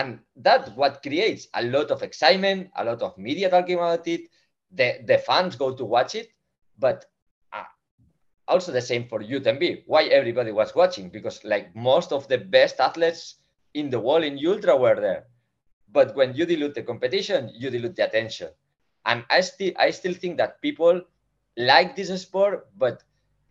And that's what creates a lot of excitement, a lot of media talking about it. The, the fans go to watch it, but uh, also the same for UTMB. Why everybody was watching? Because like most of the best athletes in the world in ultra were there. But when you dilute the competition, you dilute the attention. And I still I still think that people like this sport, but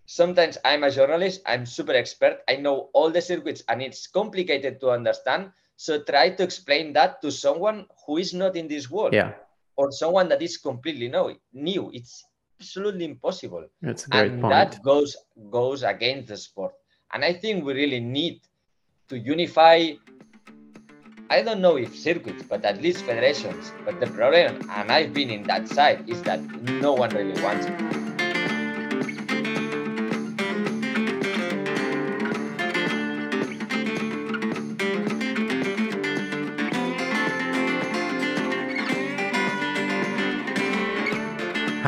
sometimes I'm a journalist, I'm super expert, I know all the circuits and it's complicated to understand. So try to explain that to someone who is not in this world. Yeah. Or someone that is completely new. new. It's absolutely impossible. That's a great and point. that goes goes against the sport. And I think we really need to unify I don't know if circuits, but at least federations. But the problem, and I've been in that side, is that no one really wants it.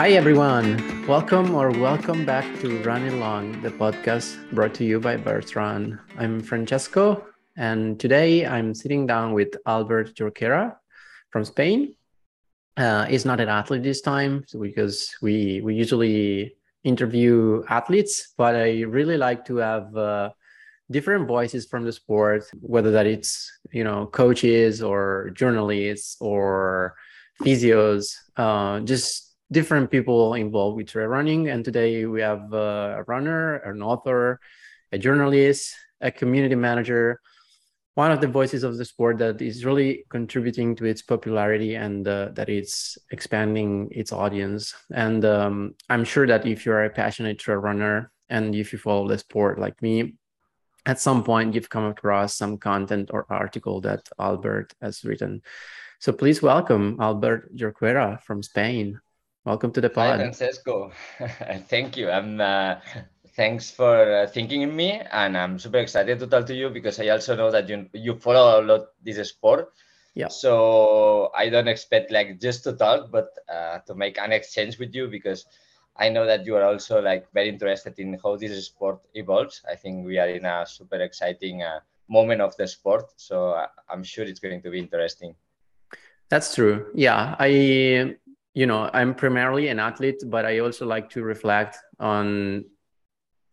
Hi, everyone. Welcome or welcome back to Running Long, the podcast brought to you by Run. I'm Francesco, and today I'm sitting down with Albert Jorquera from Spain. Uh, he's not an athlete this time because we we usually interview athletes, but I really like to have uh, different voices from the sport, whether that it's you know coaches or journalists or physios, uh, just different people involved with trail running. And today we have a runner, an author, a journalist, a community manager, one of the voices of the sport that is really contributing to its popularity and uh, that it's expanding its audience. And um, I'm sure that if you're a passionate trail runner and if you follow the sport like me, at some point you've come across some content or article that Albert has written. So please welcome Albert Jorquera from Spain. Welcome to the pod. Hi, Francesco. Thank you. I'm. Uh, thanks for uh, thinking in me, and I'm super excited to talk to you because I also know that you you follow a lot this sport. Yeah. So I don't expect like just to talk, but uh, to make an exchange with you because I know that you are also like very interested in how this sport evolves. I think we are in a super exciting uh, moment of the sport, so uh, I'm sure it's going to be interesting. That's true. Yeah, I you know i'm primarily an athlete but i also like to reflect on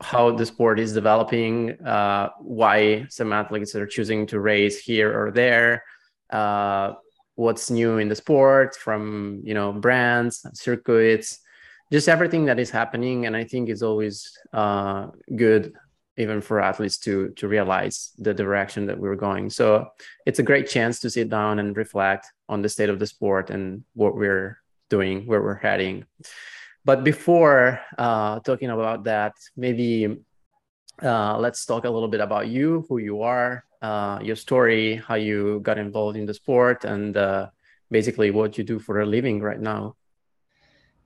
how the sport is developing uh, why some athletes are choosing to race here or there uh, what's new in the sport from you know brands circuits just everything that is happening. And i think it's always uh, good even for athletes to to realize the direction that we're going. So it's a great chance to sit down and reflect on the state of the sport and what we're doing, where we're heading. But before uh, talking about that, maybe uh, let's talk a little bit about you, who you are, uh, your story, how you got involved in the sport, and uh, basically what you do for a living right now.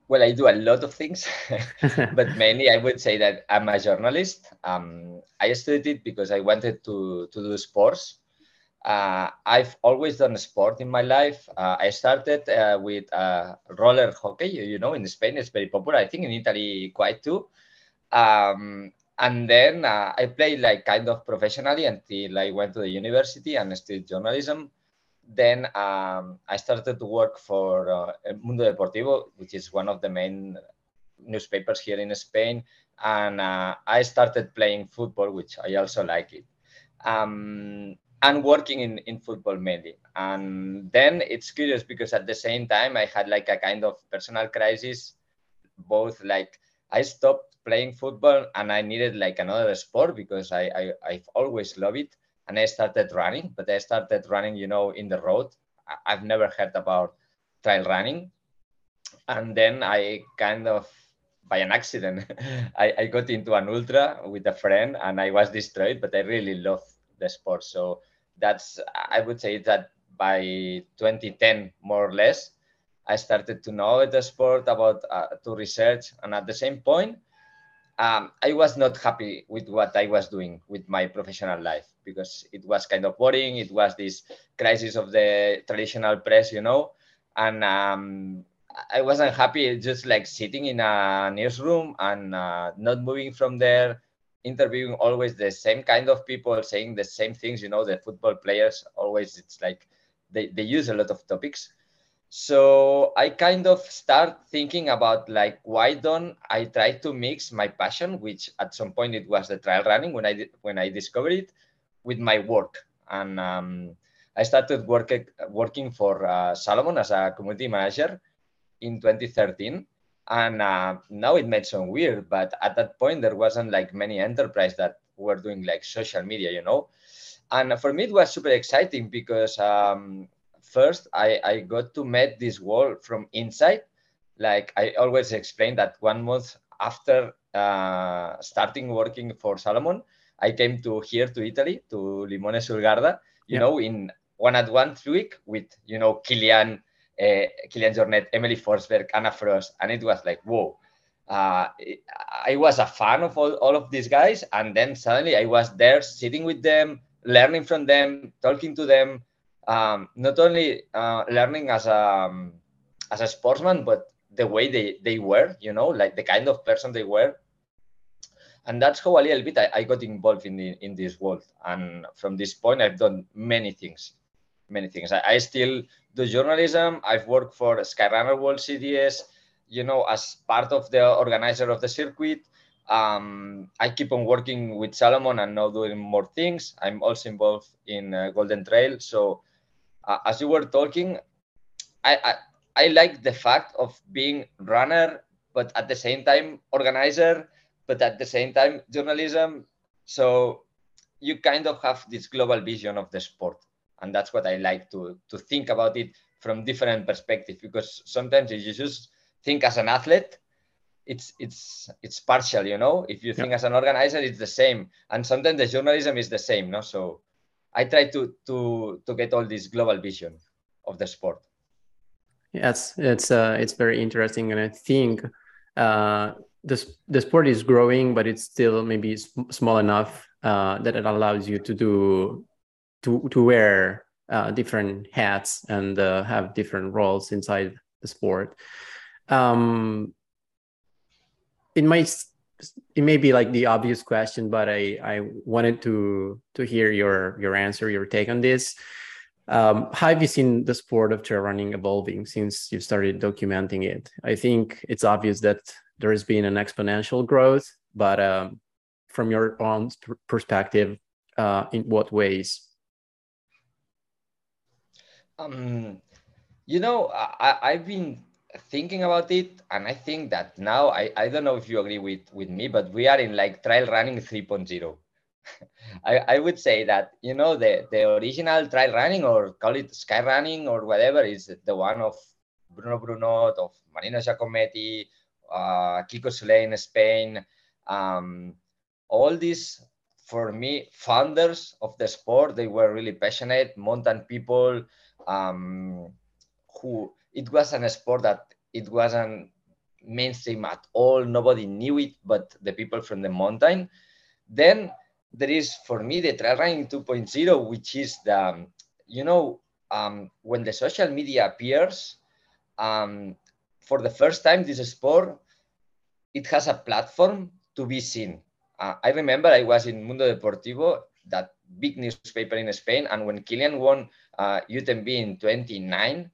Well, I do a lot of things, but mainly I would say that I'm a journalist. Um, I studied it because I wanted to, to do sports uh, I've always done sport in my life. Uh, I started uh, with uh, roller hockey. You know, in Spain it's very popular. I think in Italy quite too. Um, and then uh, I played like kind of professionally until I went to the university and studied journalism. Then um, I started to work for uh, Mundo Deportivo, which is one of the main newspapers here in Spain. And I started playing football, which I also like it. Um, and working in, in football mainly. And then it's curious because at the same time, I had like a kind of personal crisis, both like I stopped playing football and I needed like another sport because I, I, I've always loved it. And I started running, but I started running, you know, in the road. I've never heard about trail running. And then I kind of by an accident, I, I got into an ultra with a friend and I was destroyed, but I really love the sport. So that's I would say that by 2010 more or less I started to know the sport about uh, to research and at the same point um, I was not happy with what I was doing with my professional life because it was kind of boring. It was this crisis of the traditional press, you know, and um, I wasn't happy just like sitting in a newsroom and uh, not moving from there, interviewing always the same kind of people saying the same things you know the football players always it's like they, they use a lot of topics. So i kind of start thinking about like why don't i try to mix my passion which at some point it was the trail running when i did when i discovered it with my work. And um, i started work, working for uh, salomon as a community manager in 2013 and uh, now it made some weird but at that point there wasn't like many enterprise that were doing like social media you know and for me it was super exciting because um, first I, I got to meet this world from inside. Like I always explain that one month after uh, starting working for Salomon, I came to here to Italy, to Limone sul Garda, you yeah. know, in one at one week with, you know, Kilian, uh, Kilian Jornet, Emelie Forsberg, Anna Frost. And it was like, whoa. Uh, I was a fan of all, all of these guys. And then suddenly I was there sitting with them, learning from them, talking to them, um, not only uh, learning as a um, as a sportsman, but the way they they were, you know, like the kind of person they were. And that's how a little bit I, I got involved in the, in this world. And from this point, I've done many things, many things. I, I still do journalism. I've worked for Skyrunner World Series, you know, as part of the organizer of the circuit. Um, I keep on working with Salomon and now doing more things. I'm also involved in uh, Golden Trail. So uh, as you were talking, I, I I like the fact of being runner, but at the same time organizer, but at the same time journalism. So you kind of have this global vision of the sport, and that's what I like to to think about it from different perspective Because sometimes if you just think as an athlete, it's it's it's partial, you know. If you think as an organizer, it's the same, and sometimes the journalism is the same, no. So I try to to to get all this global vision of the sport. Yes, it's uh, it's very interesting, and I think uh, the the sport is growing, but it's still maybe small enough uh, that it allows you to do to to wear uh, different hats and uh, have different roles inside the sport. Um, it might it may be like the obvious question, but I I wanted to to hear your your answer, your take on this. Um, how have you seen the sport of trail running evolving since you started documenting it? I think it's obvious that there has been an exponential growth, but um, from your own perspective, uh, in what ways? Um, you know, I, I've been thinking about it and i think that now I, I don't know if you agree with with me but we are in like trail running 3.0 I, I would say that you know the the original trail running or call it sky running or whatever is the one of bruno brunod of marino giacometti uh, kiko soler in spain. Um, all these for me founders of the sport they were really passionate mountain people um, who it was an sport that it wasn't mainstream at all. Nobody knew it, but the people from the mountain. Then there is for me the trail running 2.0, which is the, you know, um, when the social media appears, um, for the first time, this sport, it has a platform to be seen. Uh, I remember I was in Mundo Deportivo, that big newspaper in Spain, and when Kilian won uh, UTMB in 29,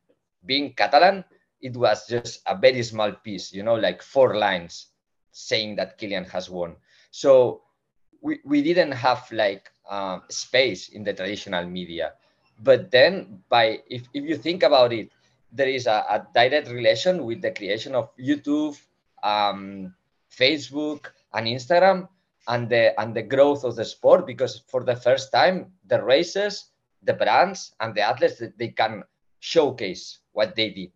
being Catalan, it was just a very small piece, you know, like four lines saying that Kilian has won. So we, we didn't have like um, space in the traditional media. But then by if, if you think about it, there is a, a direct relation with the creation of YouTube, um, Facebook, and Instagram, and the and the growth of the sport. Because for the first time, the races, the brands, and the athletes that they can showcase what they did.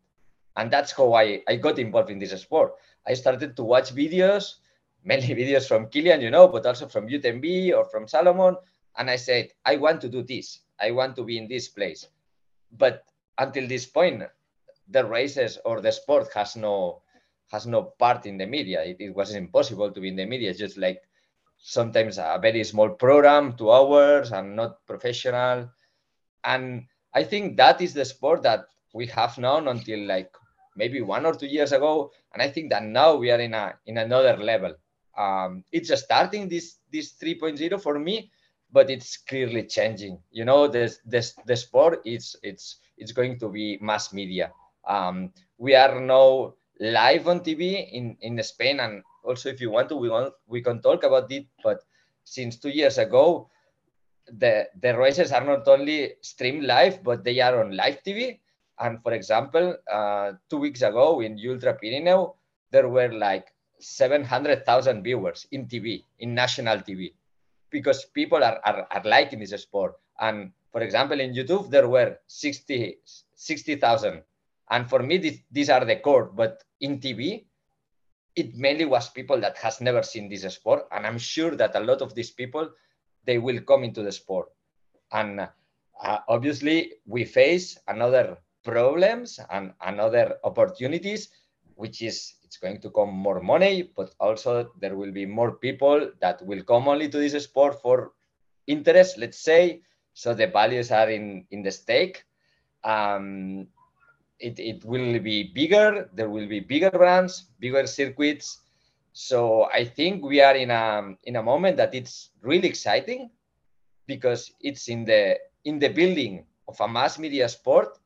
And that's how I, I got involved in this sport. I started to watch videos, mainly videos from Kilian, you know, but also from UTMB or from Salomon. And I said, I want to do this. I want to be in this place. But until this point, the races or the sport has no has no part in the media. It, it was impossible to be in the media. It's just like sometimes a very small program, two hours, and not professional. And I think that is the sport that we have known until like maybe one or two years ago and i think that now we are in a in another level Um, it's starting this this 3.0 for me, but it's clearly changing. You know, this this the sport is it's it's going to be mass media. Um, we are now live on TV in in Spain, and also if you want to, we want we can talk about it. But since two years ago, the the races are not only streamed live, but they are on live TV. And for example, uh, two weeks ago in Ultra Pirineu, there were like 700,000 viewers in TV, in national TV, because people are, are, are liking this sport. And for example, in YouTube, there were 60 60,000. and for me, this, these are the core. But in TV, it mainly was people that has never seen this sport. And I'm sure that a lot of these people, they will come into the sport. And uh, obviously, we face another problems and another opportunities, which is it's going to come more money, but also there will be more people that will come only to this sport for interest, let's say. So the values are in, in the stake. Um, it, it will be bigger. There will be bigger brands, bigger circuits. So I think we are in a in a moment that it's really exciting because it's in the in the building of a mass media sport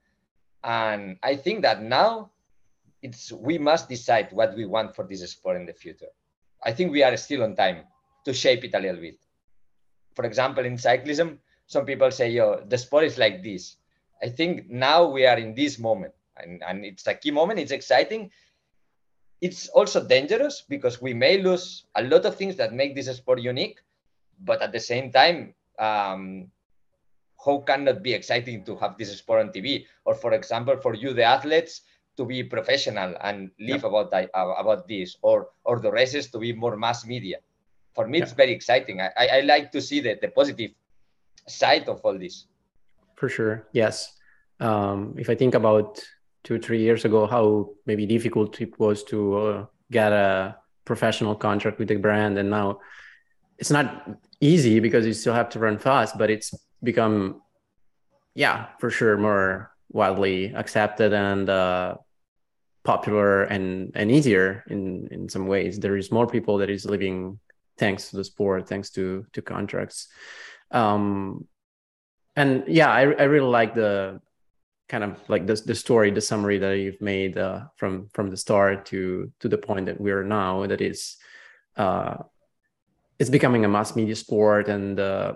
and I think that now it's we must decide what we want for this sport in the future. I think we are still on time to shape it a little bit. For example, in cyclism, some people say, yo, the sport is like this. I think now we are in this moment and, and it's a key moment. It's exciting. It's also dangerous because we may lose a lot of things that make this sport unique, but at the same time, um, how can it be exciting to have this sport on TV? Or for example, for you, the athletes, to be professional and live yeah. about that, uh, about this, or or the races to be more mass media. For me, yeah. it's very exciting. I, I, I like to see the, the positive side of all this. For sure, yes. Um, if I think about two three years ago, how maybe difficult it was to uh, get a professional contract with a brand, and now it's not easy because you still have to run fast, but it's become yeah for sure more widely accepted and uh, popular and and easier in in some ways. There is more people that is living thanks to the sport thanks to to contracts. Um and yeah i, I really like the kind of like the, the story the summary that you've made uh, from from the start to to the point that we're now that is uh it's becoming a mass media sport and uh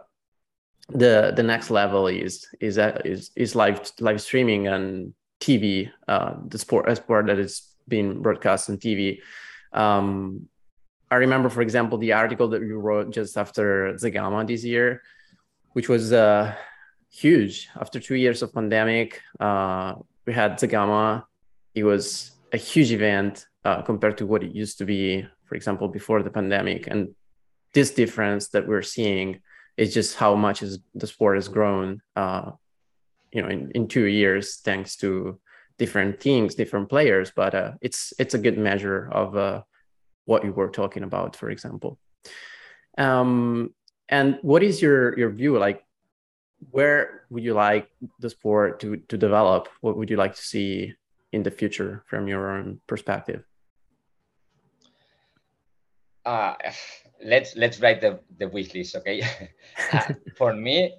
the the next level is is uh, is is live live streaming and TV, uh, the sport a sport that is being broadcast on TV. Um, I remember, for example, the article that you wrote just after Zegama this year, which was uh, huge. After two years of pandemic, uh, we had Zegama. It was a huge event uh, compared to what it used to be, for example, before the pandemic. And this difference that we're seeing is just how much is the sport has grown uh, you know in, in two years thanks to different teams different players but uh, it's it's a good measure of uh, what you were talking about for example um, and what is your your view like where would you like the sport to to develop? What would you like to see in the future from your own perspective? Uh, let's let's write the, the wish list okay? Uh, for me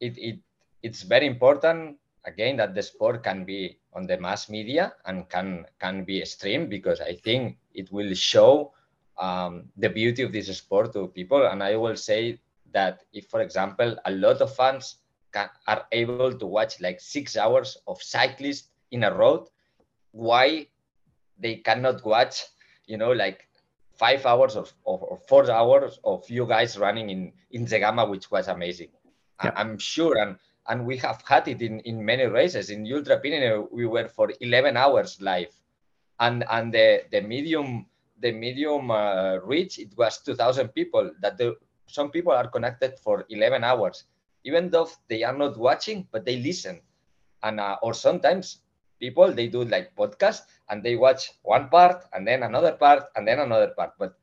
it, it it's very important again that the sport can be on the mass media and can can be streamed because i think it will show um, the beauty of this sport to people. And i will say that if for example a lot of fans can, are able to watch like six hours of cyclists in a road why they cannot watch you know like five hours of, of, or four hours of you guys running in in Zegama, which was amazing. Yeah. I'm sure, and and we have had it in in many races. In Ultra we were for 11 hours live, and and the the medium the medium uh, reach it was 2,000 people. That the some people are connected for 11 hours, even though they are not watching, but they listen, and uh, or sometimes people they do like podcast and they watch one part and then another part and then another part. But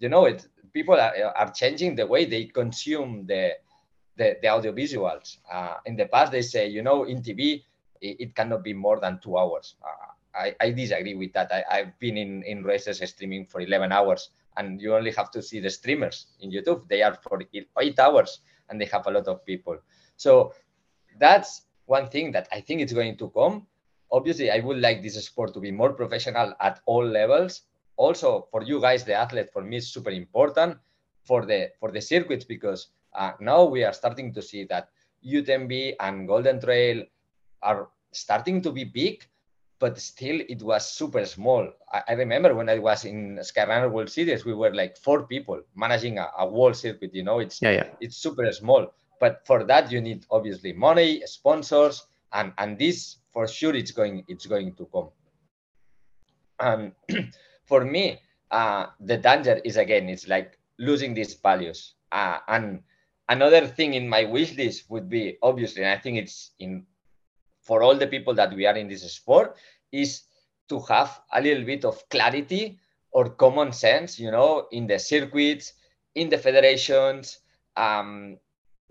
you know it people are, are changing the way they consume the the, the audiovisuals. Uh, in the past they say you know in tv it, it cannot be more than two hours. Uh, I, I disagree with that. I, i've been in in races streaming for 11 hours and you only have to see the streamers in youtube. They are for eight hours and they have a lot of people. So that's one thing that i think is going to come. Obviously i would like this sport to be more professional at all levels. Also for you guys the athlete for me is super important for the for the circuits because uh, now we are starting to see that UTMB and Golden Trail are starting to be big, but still it was super small. I, I remember when I was in Skyrunner World Series, we were like four people managing a, a world circuit. You know, it's yeah, yeah. it's super small. But for that, you need obviously money, sponsors, and and this for sure it's going it's going to come. And for me, uh, the danger is again, it's like losing these values. Uh, and another thing in my wish list would be obviously, and I think it's in for all the people that we are in this sport, is to have a little bit of clarity or common sense, you know, in the circuits, in the federations, um,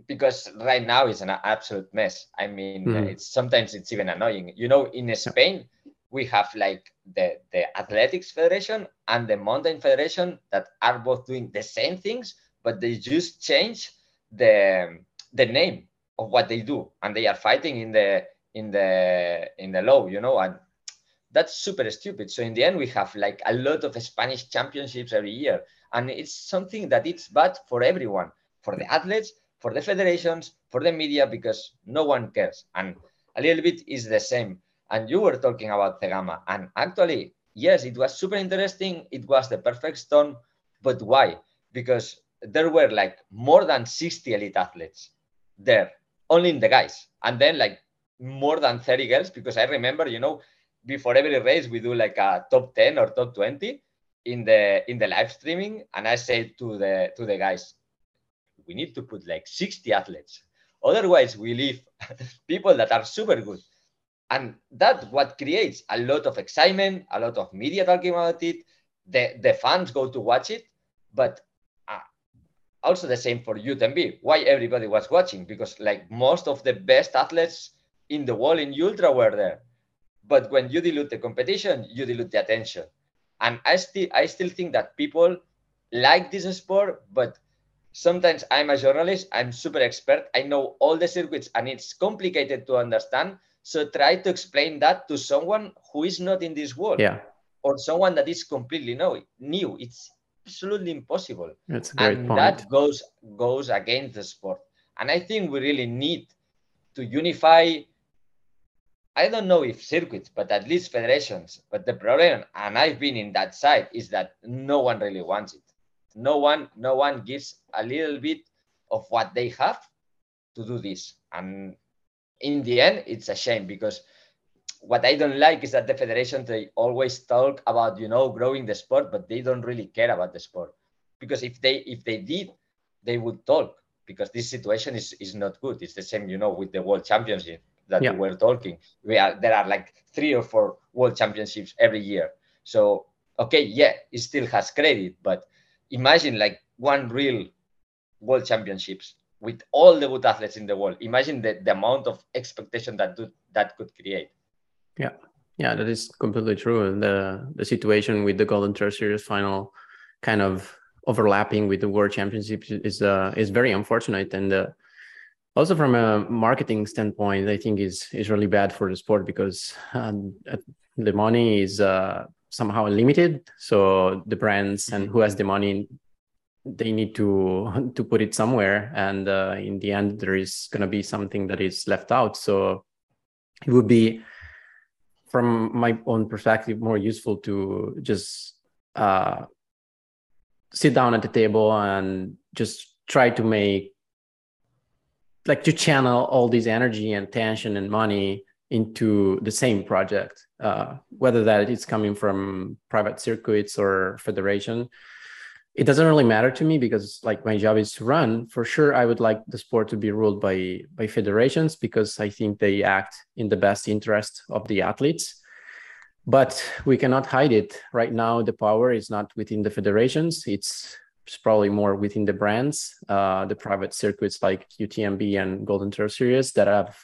because right now it's an absolute mess. I mean, mm. it's sometimes it's even annoying. You know, in Spain, we have like the the athletics federation and the mountain federation that are both doing the same things, but they just change the the name of what they do, and they are fighting in the in the in the law, you know, and that's super stupid. So in the end, we have like a lot of Spanish championships every year, and it's something that it's bad for everyone, for the athletes, for the federations, for the media, because no one cares. And a little bit is the same. And you were talking about Zegama, and actually, yes, it was super interesting. It was the perfect storm, but why? Because there were like more than 60 elite athletes there, only in the guys, and then like more than 30 girls because I remember, you know, before every race we do like a top 10 or top 20 in the in the live streaming and I say to the to the guys we need to put like 60 athletes. Otherwise we leave people that are super good. And that what creates a lot of excitement a lot of media talking about it. The the fans go to watch it but uh, also the same for UTMB why everybody was watching? Because like most of the best athletes in the wall in ultra were there. But when you dilute the competition, you dilute the attention. And I still I still think that people like this sport, but sometimes I'm a journalist, I'm super expert, I know all the circuits and it's complicated to understand. So try to explain that to someone who is not in this world. Yeah. Or someone that is completely new. New. It's absolutely impossible. That's a great and point. that goes goes against the sport. And I think we really need to unify I don't know if circuits, but at least federations. But the problem, and I've been in that side, is that no one really wants it. No one, no one gives a little bit of what they have to do this. And in the end, it's a shame because what I don't like is that the federation they always talk about you know growing the sport, but they don't really care about the sport. Because if they if they did, they would talk because this situation is, is not good. It's the same, you know, with the world championship that yeah. we were talking. We are there are like three or four world championships every year. So okay, yeah, it still has credit, but imagine like one real world championships with all the good athletes in the world. Imagine the, the amount of expectation that do, that could create. Yeah. Yeah, that is completely true. And the the situation with the Golden Trail Series final kind of overlapping with the World Championships is uh, is very unfortunate. And uh, also from a marketing standpoint i think is is really bad for the sport because um, the money is uh, somehow limited so the brands and who has the money they need to to put it somewhere. And uh, in the end there is going to be something that is left out. So it would be from my own perspective more useful to just uh, sit down at the table and just try to make like to channel all this energy and tension and money into the same project, uh, whether that is coming from private circuits or federation. It doesn't really matter to me because like my job is to run. For sure, I would like the sport to be ruled by by federations because I think they act in the best interest of the athletes. But we cannot hide it. Right now, the power is not within the federations. It's it's probably more within the brands, uh, the private circuits like UTMB and Golden Trail Series that have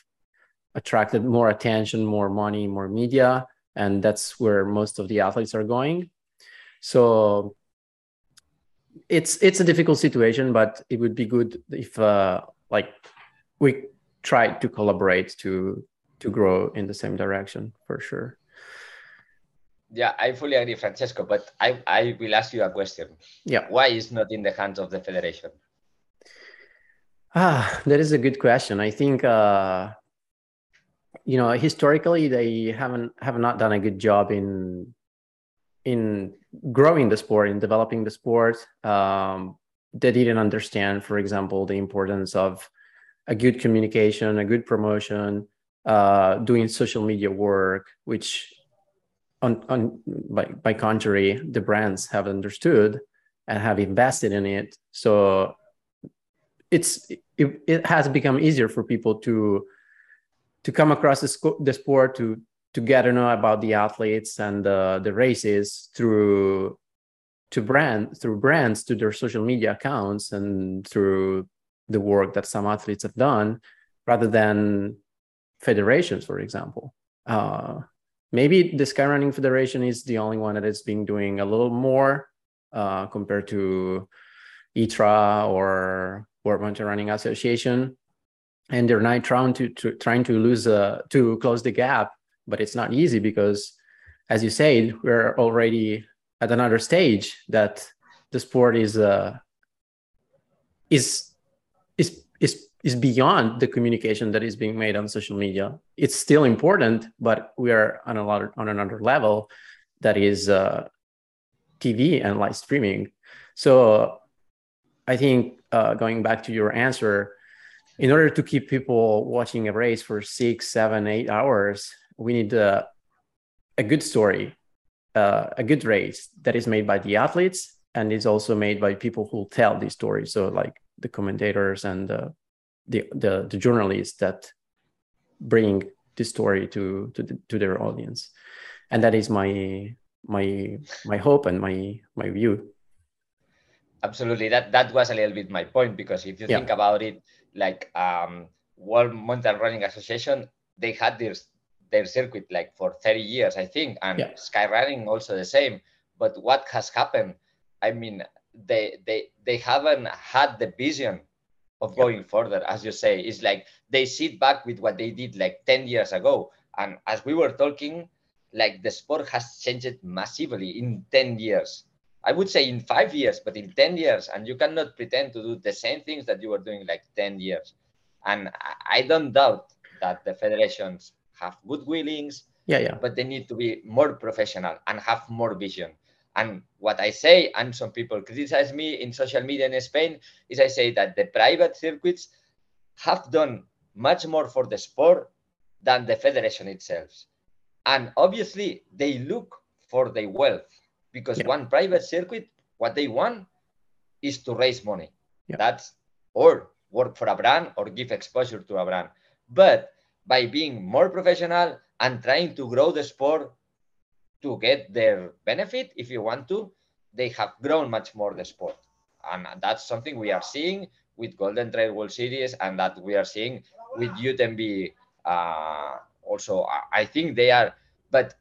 attracted more attention, more money, more media, and that's where most of the athletes are going. So it's it's a difficult situation, but it would be good if uh, like we try to collaborate to to grow in the same direction for sure. Yeah, I fully agree, Francesco. But I, I will ask you a question. Yeah. Why is not in the hands of the federation? Ah, that is a good question. I think uh, you know historically they haven't have not done a good job in in growing the sport in developing the sport. Um, they didn't understand, for example, the importance of a good communication, a good promotion, uh, doing social media work, which on, on by, by contrary, the brands have understood and have invested in it. So it's it, it has become easier for people to to come across the, sco- the sport to to get to know about the athletes and the, the races through to brand through brands to their social media accounts and through the work that some athletes have done rather than federations for example uh, maybe the skyrunning federation is the only one that has been doing a little more uh, compared to ITRA or World Mountain Running Association, and they're not trying to, to trying to lose uh, to close the gap, but it's not easy because, as you said, we're already at another stage that the sport is uh, is is is beyond the communication that is being made on social media. It's still important, but we are on a lot on another level that is uh, TV and live streaming. So I think uh, going back to your answer, in order to keep people watching a race for six, seven, eight hours, we need uh, a good story, uh, a good race that is made by the athletes and is also made by people who tell these stories. So like the commentators and the the, the, the journalists that bring the story to to, the, to their audience, and that is my my my hope and my my view. Absolutely, that that was a little bit my point because if you yeah. think about it, like um, World Mountain Running Association, they had their their circuit like for 30 years, I think, and yeah. skyrunning also the same. But what has happened? I mean, they they they haven't had the vision of going further, as you say. It's like they sit back with what they did like 10 years ago. And as we were talking, like the sport has changed massively in 10 years. I would say in five years, but in 10 years. And you cannot pretend to do the same things that you were doing like 10 years. And I don't doubt that the federations have good willings, yeah, yeah. but they need to be more professional and have more vision. And what I say, and some people criticize me in social media in Spain, is I say that the private circuits have done much more for the sport than the federation itself. And obviously, they look for the wealth because yeah. one private circuit, what they want is to raise money. Yeah. That's or work for a brand or give exposure to a brand. But by being more professional and trying to grow the sport to get their benefit if you want to they have grown much more the sport. And that's something we are seeing with golden trail world series and that we are seeing with UTMB uh, also. I think they are but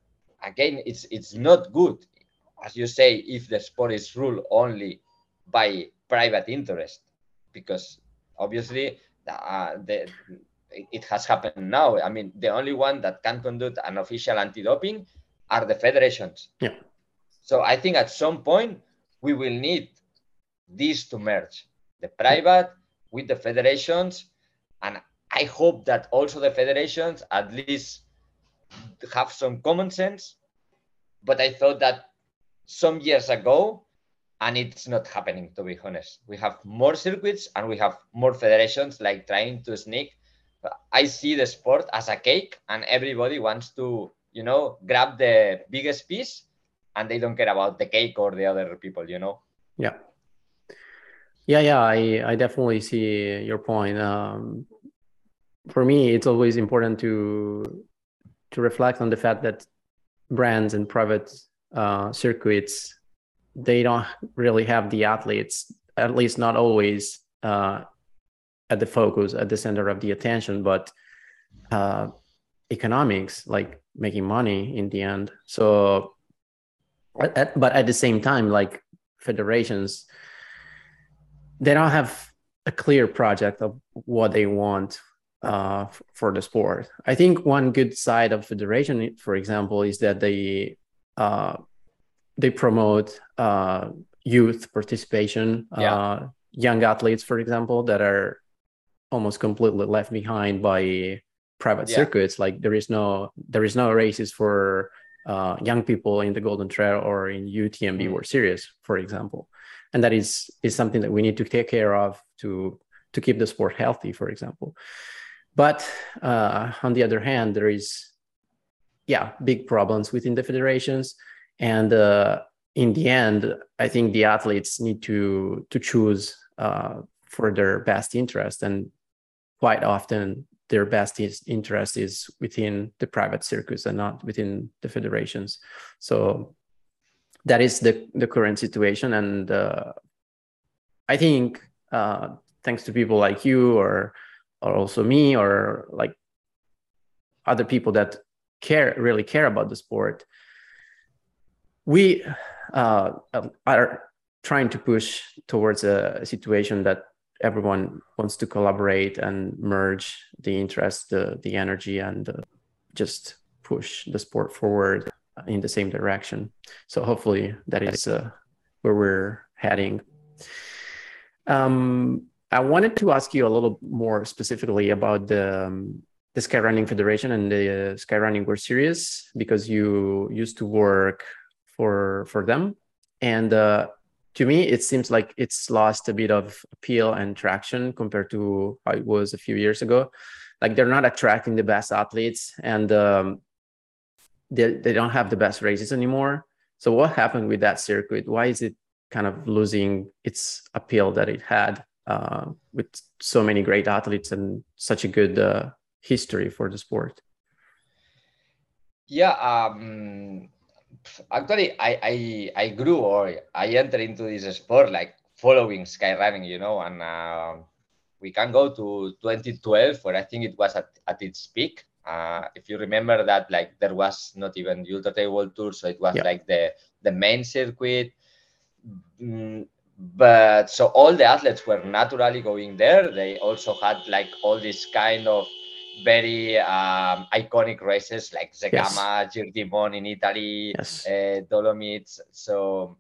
again it's it's not good as you say if the sport is ruled only by private interest because obviously uh, the, it has happened now. I mean the only one that can conduct an official anti-doping are the federations. Yeah. So I think at some point we will need these to merge the private with the federations. And I hope that also the federations at least have some common sense. But I thought that some years ago, and it's not happening to be honest. We have more circuits and we have more federations like trying to sneak. I see the sport as a cake and everybody wants to you know, grab the biggest piece and they don't care about the cake or the other people, you know? Yeah. Yeah, yeah, I, I definitely see your point. Um, for me, it's always important to to reflect on the fact that brands and private uh, circuits they don't really have the athletes, at least not always uh, at the focus, at the center of the attention, but uh, economics, like making money in the end. So, at, but at the same time, like federations, they don't have a clear project of what they want uh, for the sport. I think one good side of federation, for example, is that they uh, they promote uh, youth participation, yeah. Uh, young athletes, for example, that are almost completely left behind by private yeah. circuits. Like there is no there is no races for uh, young people in the Golden Trail or in UTMB mm. World Series, for example, and that is is something that we need to take care of to to keep the sport healthy, for example. But uh, on the other hand, there is yeah big problems within the federations, and uh, in the end, I think the athletes need to to choose uh, for their best interest, and quite often their best interest is within the private circuits and not within the federations. So that is the the current situation, and uh, I think uh, thanks to people like you or or also me or like other people that care really care about the sport, we uh, are trying to push towards a situation that everyone wants to collaborate and merge the interest, the, the energy, and uh, just push the sport forward in the same direction. So hopefully that is uh, where we're heading. Um, I wanted to ask you a little more specifically about the um, the Skyrunning Federation and the uh, Skyrunning World Series because you used to work for for them, and uh, to me, it seems like it's lost a bit of appeal and traction compared to how it was a few years ago. Like they're not attracting the best athletes and um, they, they don't have the best races anymore. So, what happened with that circuit? Why is it kind of losing its appeal that it had uh, with so many great athletes and such a good uh, history for the sport? Yeah, um, actually I, I I grew or I entered into this sport like following skyrunning, you know, and uh, we can go to 2012 where I think it was at, at its peak. Uh, if you remember that, like there was not even the Ultra Trail World Tour, so it was yeah. like the the main circuit. Mm, but so all the athletes were naturally going there. They also had like all this kind of very um, iconic races like Zegama, yes. Giir di Mont in Italy, yes. uh, Dolomites. So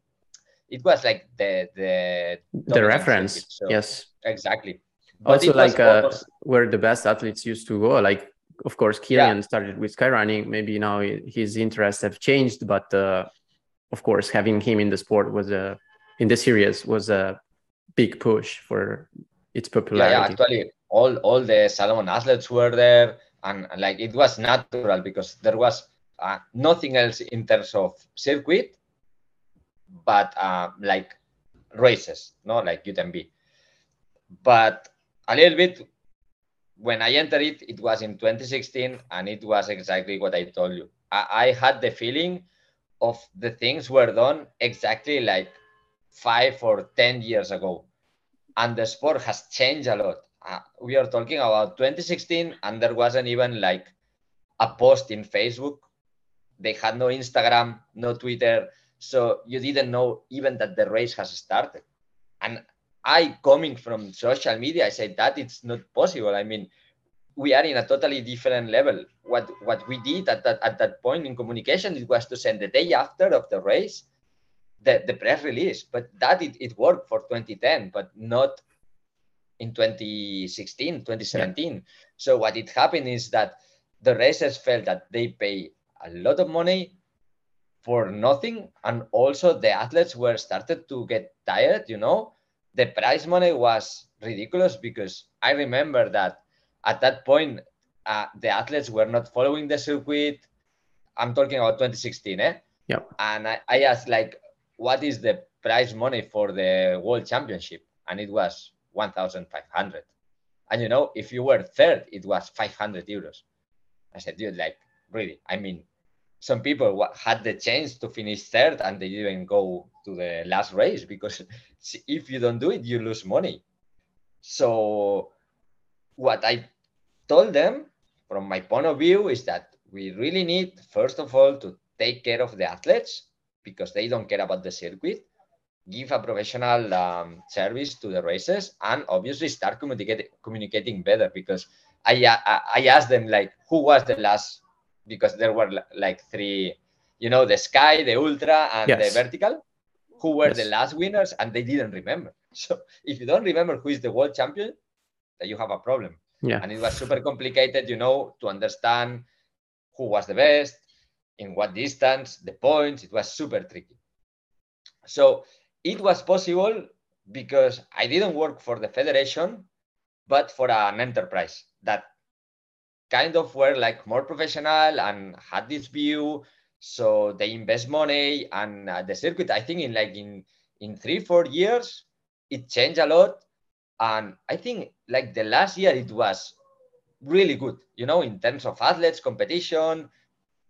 it was like the the the reference. So, yes, exactly. But also, like uh, where the best athletes used to go. Like, of course, Kilian yeah. started with skyrunning. Maybe now his interests have changed, but uh, of course, having him in the sport was a in the series was a big push for its popularity. Yeah, yeah actually, all all the Salomon athletes were there, and, like it was natural because there was uh, nothing else in terms of circuit, but uh, like races, no, like UTMB. But a little bit when I entered it, it was in 2016, and it was exactly what I told you. I, I had the feeling of the things were done exactly like five or ten years ago, and the sport has changed a lot uh, we are talking about 2016 and there wasn't even like a post in facebook. They had no instagram no twitter. So you didn't know even that the race has started. And i coming from social media i said that it's not possible. I mean we are in a totally different level. What what we did at that at that point in communication it was to send the day after of the race the, the press release. But that it, it worked for 2010 but not in 2016, 2017. Yeah. So what it happened is that the racers felt that they pay a lot of money for nothing, and also the athletes were started to get tired. You know, the prize money was ridiculous because I remember that at that point uh, the athletes were not following the circuit. I'm talking about 2016, eh? Yeah. And I, I asked like, what is the prize money for the world championship? And it was 1,500. And you know, if you were third, it was 500 euros. I said, dude, like, really? I mean, some people had the chance to finish third and they didn't go to the last race because if you don't do it, you lose money. So, what I told them from my point of view is that we really need, first of all, to take care of the athletes because they don't care about the circuit. Give a professional um, service to the races and obviously start communicating communicating better because I, I I asked them like who was the last because there were like three you know the sky the ultra and yes. the vertical who were yes. the last winners and they didn't remember. So if you don't remember who is the world champion then you have a problem. Yeah. And it was super complicated you know to understand who was the best in what distance the points. It was super tricky. So it was possible because i didn't work for the federation but for an enterprise that kind of were like more professional and had this view. So they invest money and uh, the circuit i think in like in in three four years it changed a lot. And i think like the last year it was really good you know in terms of athletes competition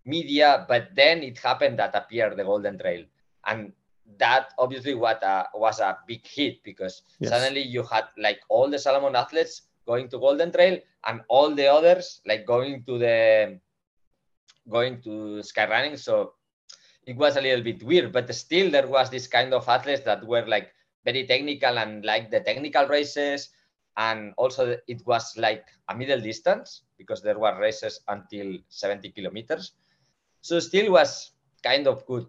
media but then it happened that appeared the golden trail. And that obviously what uh, was a big hit because yes. suddenly you had like all the salomon athletes going to golden trail and all the others like going to the going to skyrunning. So it was a little bit weird, but still there was this kind of athletes that were like very technical and like the technical races. And also it was like a middle distance because there were races until 70 kilometers. So still was kind of good.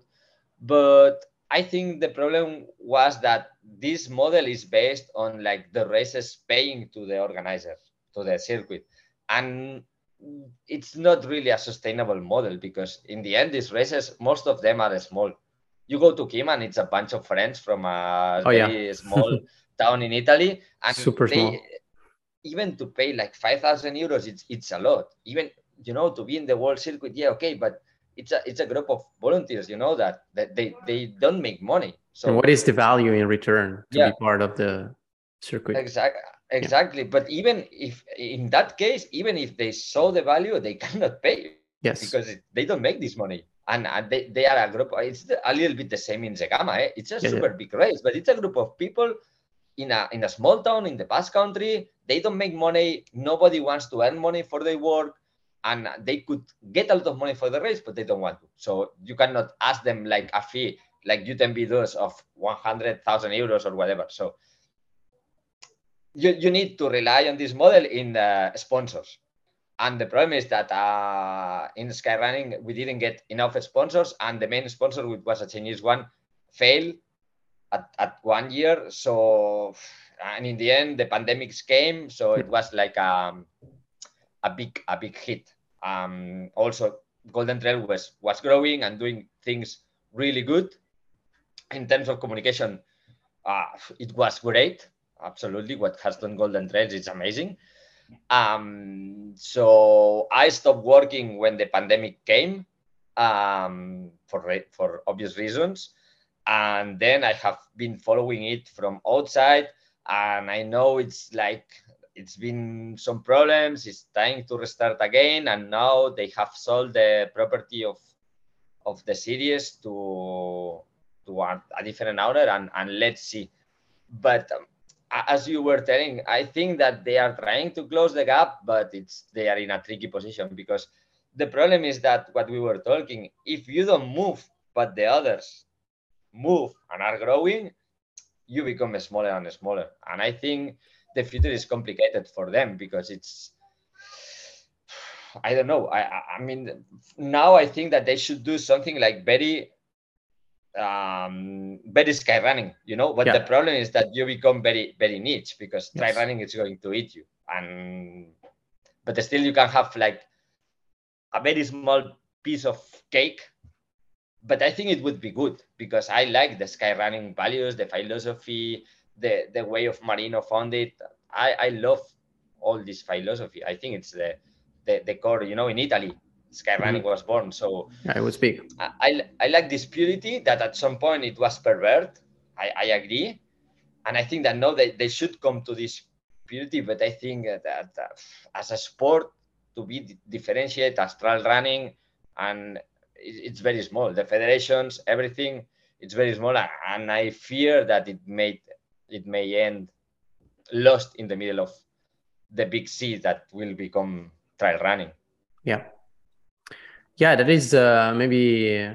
But I think the problem was that this model is based on like the races paying to the organizer, to the circuit. And it's not really a sustainable model because in the end, these races, most of them are small. You go to Kima it's a bunch of friends from a oh, very yeah. small town in Italy, and super they, small. Even to pay like five thousand euros, it's it's a lot. Even you know to be in the world circuit, yeah, okay, but it's a it's a group of volunteers. You know that that they they don't make money. So and what is the value in return to yeah. be part of the circuit? Exactly exactly yeah. but even if in that case even if they saw the value they cannot pay yes because they don't make this money and, and they, they are a group it's a little bit the same in zegama eh? it's a yeah, super big race but it's a group of people in a in a small town in the Basque country they don't make money nobody wants to earn money for their work and they could get a lot of money for the race but they don't want to so you cannot ask them like a fee like UTMB does of 100,000 euros or whatever so you, you need to rely on this model in the sponsors. And the problem is that uh, in Skyrunning, we didn't get enough sponsors, and the main sponsor, which was a Chinese one, failed at, at one year. So, and in the end, the pandemics came, so it was like um, a big a big hit. Um, also, Golden Trail was was growing and doing things really good in terms of communication. Uh, it was great absolutely. What has done Golden Trails is amazing. Um, so I stopped working when the pandemic came um, for for obvious reasons, and then I have been following it from outside, and I know it's like it's been some problems. It's time to restart again, and now they have sold the property of of the series to to a, a different owner, and and let's see. But um, as you were telling, I think that they are trying to close the gap, but it's they are in a tricky position because the problem is that what we were talking, if you don't move, but the others move and are growing, you become smaller and smaller. And I think the future is complicated for them because it's I don't know. I I mean now I think that they should do something like very um, very sky running, you know. But yeah. the problem is that you become very very niche because yes. trail running is going to eat you, and but still you can have like a very small piece of cake. But I think it would be good because I like the sky running values, the philosophy, the the way of Marino found it. I I love all this philosophy. I think it's the the, the core. You know, in Italy, Skyrunning mm-hmm. was born. So I would speak. I, I, I, like this purity that at some point it was pervert. I, I agree. And I think that now they, they should come to this purity, but I think that uh, as a sport to be differentiated as trail running and it's very small. The federations, everything, it's very small. And I fear that it may it may end lost in the middle of the big sea that will become trail running. Yeah yeah that is uh, maybe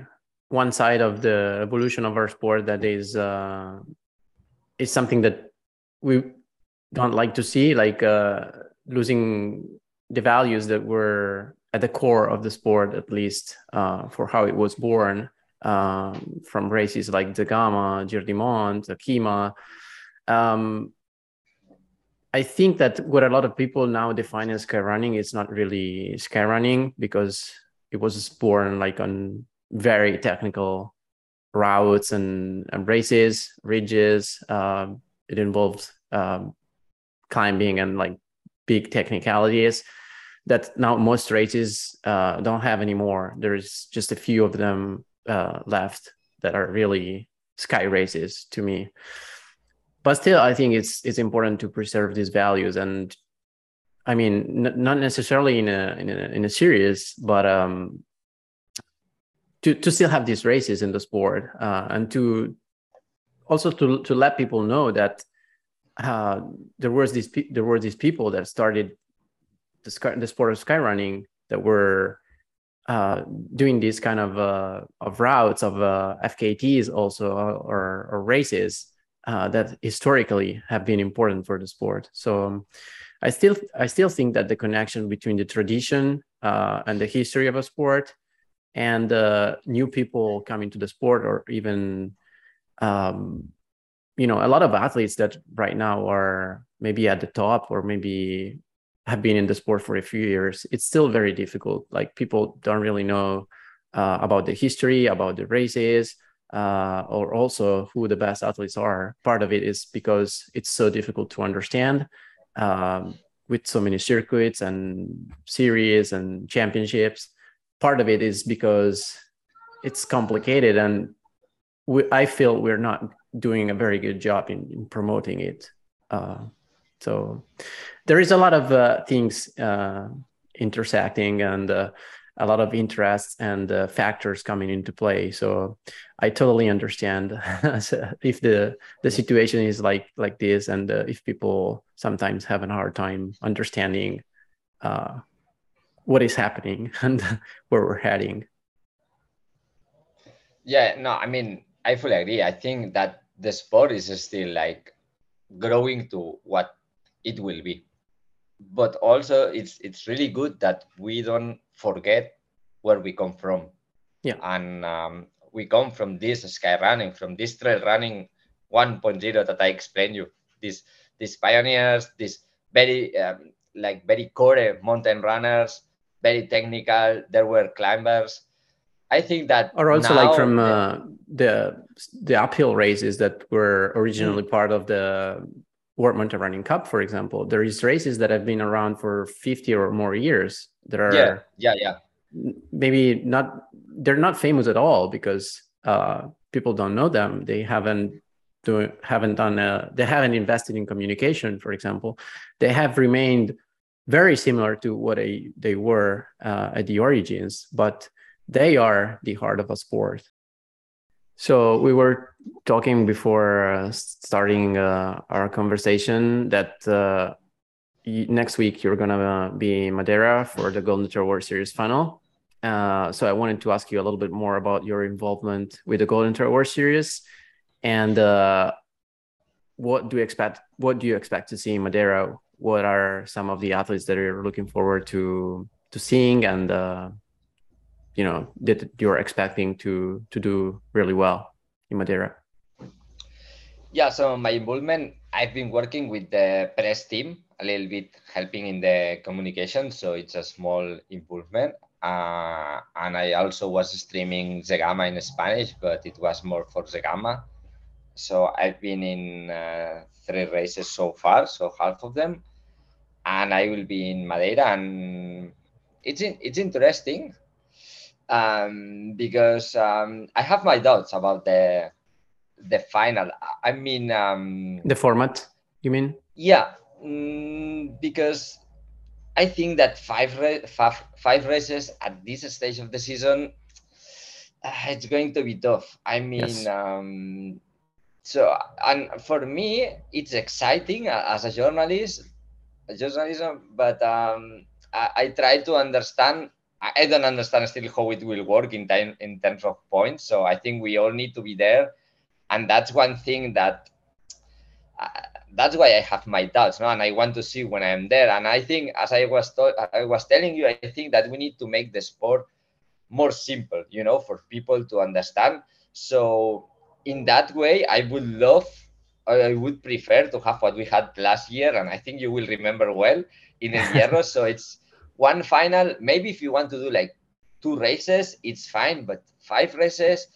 one side of the evolution of our sport that is uh, is something that we don't like to see, like uh, losing the values that were at the core of the sport, at least uh, for how it was born, um, from races like Zegama, Giir di Mont, Kima. Um, I think that what a lot of people now define as sky running is not really sky running because it was born like on very technical routes and, and races, ridges. Um, it involved um, climbing and like big technicalities that now most races uh, don't have anymore. There's just a few of them uh, left that are really sky races to me but still i think it's it's important to preserve these values. And i mean n- not necessarily in a, in a in a series but um to to still have these races in the sport uh, and to also to to let people know that uh, there was these pe- there were these people that started the, sky, the sport of skyrunning that were uh, doing these kind of uh, of routes of uh, FKTs also or, or races uh, that historically have been important for the sport. So um, I still I still think that the connection between the tradition uh, and the history of a sport and uh, new people coming to the sport or even um, you know a lot of athletes that right now are maybe at the top or maybe have been in the sport for a few years it's still very difficult like people don't really know uh, about the history about the races uh, or also who the best athletes are. Part of it is because it's so difficult to understand um, with so many circuits and series and championships. Part of it is because it's complicated, and we, I feel we're not doing a very good job in, in promoting it. Uh, so there is a lot of uh, things uh, intersecting and uh, a lot of interests and uh, factors coming into play. So I totally understand if the the situation is like like this, and uh, if people sometimes have a hard time understanding uh, what is happening and where we're heading. Yeah, no, I mean I fully agree. I think that the sport is still like growing to what it will be but also it's it's really good that we don't forget where we come from. Yeah. And um, we come from this sky running, from this trail running 1.0 that I explained you. These these pioneers, these very um, like very core mountain runners, very technical. There were climbers. I think that or also like from uh, the the uphill races that were originally mm. part of the World Running Cup, for example. There is races that have been around for 50 or more years. That are yeah, yeah, yeah. Maybe not. They're not famous at all because uh, people don't know them. They haven't do haven't done a, they haven't invested in communication, for example. They have remained very similar to what they they were uh, at the origins, but they are the heart of a sport. So we were talking before uh, starting uh, our conversation that uh, next week you're gonna be in Madeira for the Golden Trail World Series final. Uh, so I wanted to ask you a little bit more about your involvement with the Golden Trail World Series, and uh, what do you expect? What do you expect to see in Madeira? What are some of the athletes that you're looking forward to to seeing, and uh, you know that you're expecting to to do really well in Madeira? Yeah, so my involvement, I've been working with the press team a little bit, helping in the communication. So it's a small improvement. Uh, and I also was streaming Zegama in Spanish, but it was more for Zegama. So I've been in uh, three races so far, so half of them, and I will be in Madeira, and it's in, it's interesting um, because um, I have my doubts about the the final. I mean, um, the format. You mean? Yeah, mm, because I think that five, five five races at this stage of the season, uh, it's going to be tough. I mean, yes. um, so and for me, it's exciting as a journalist, journalism, but um, I, I try to understand I don't understand still how it will work in time in terms of points. So I think we all need to be there, and that's one thing that. Uh, that's why I have my doubts, no? And I want to see when I'm there. And I think, as I was I was telling you, I think that we need to make the sport more simple, you know, for people to understand. So in that way, I would love, I would prefer to have what we had last year, and I think you will remember well in El Hierro. so it's one final. Maybe if you want to do like two races, it's fine, but five races,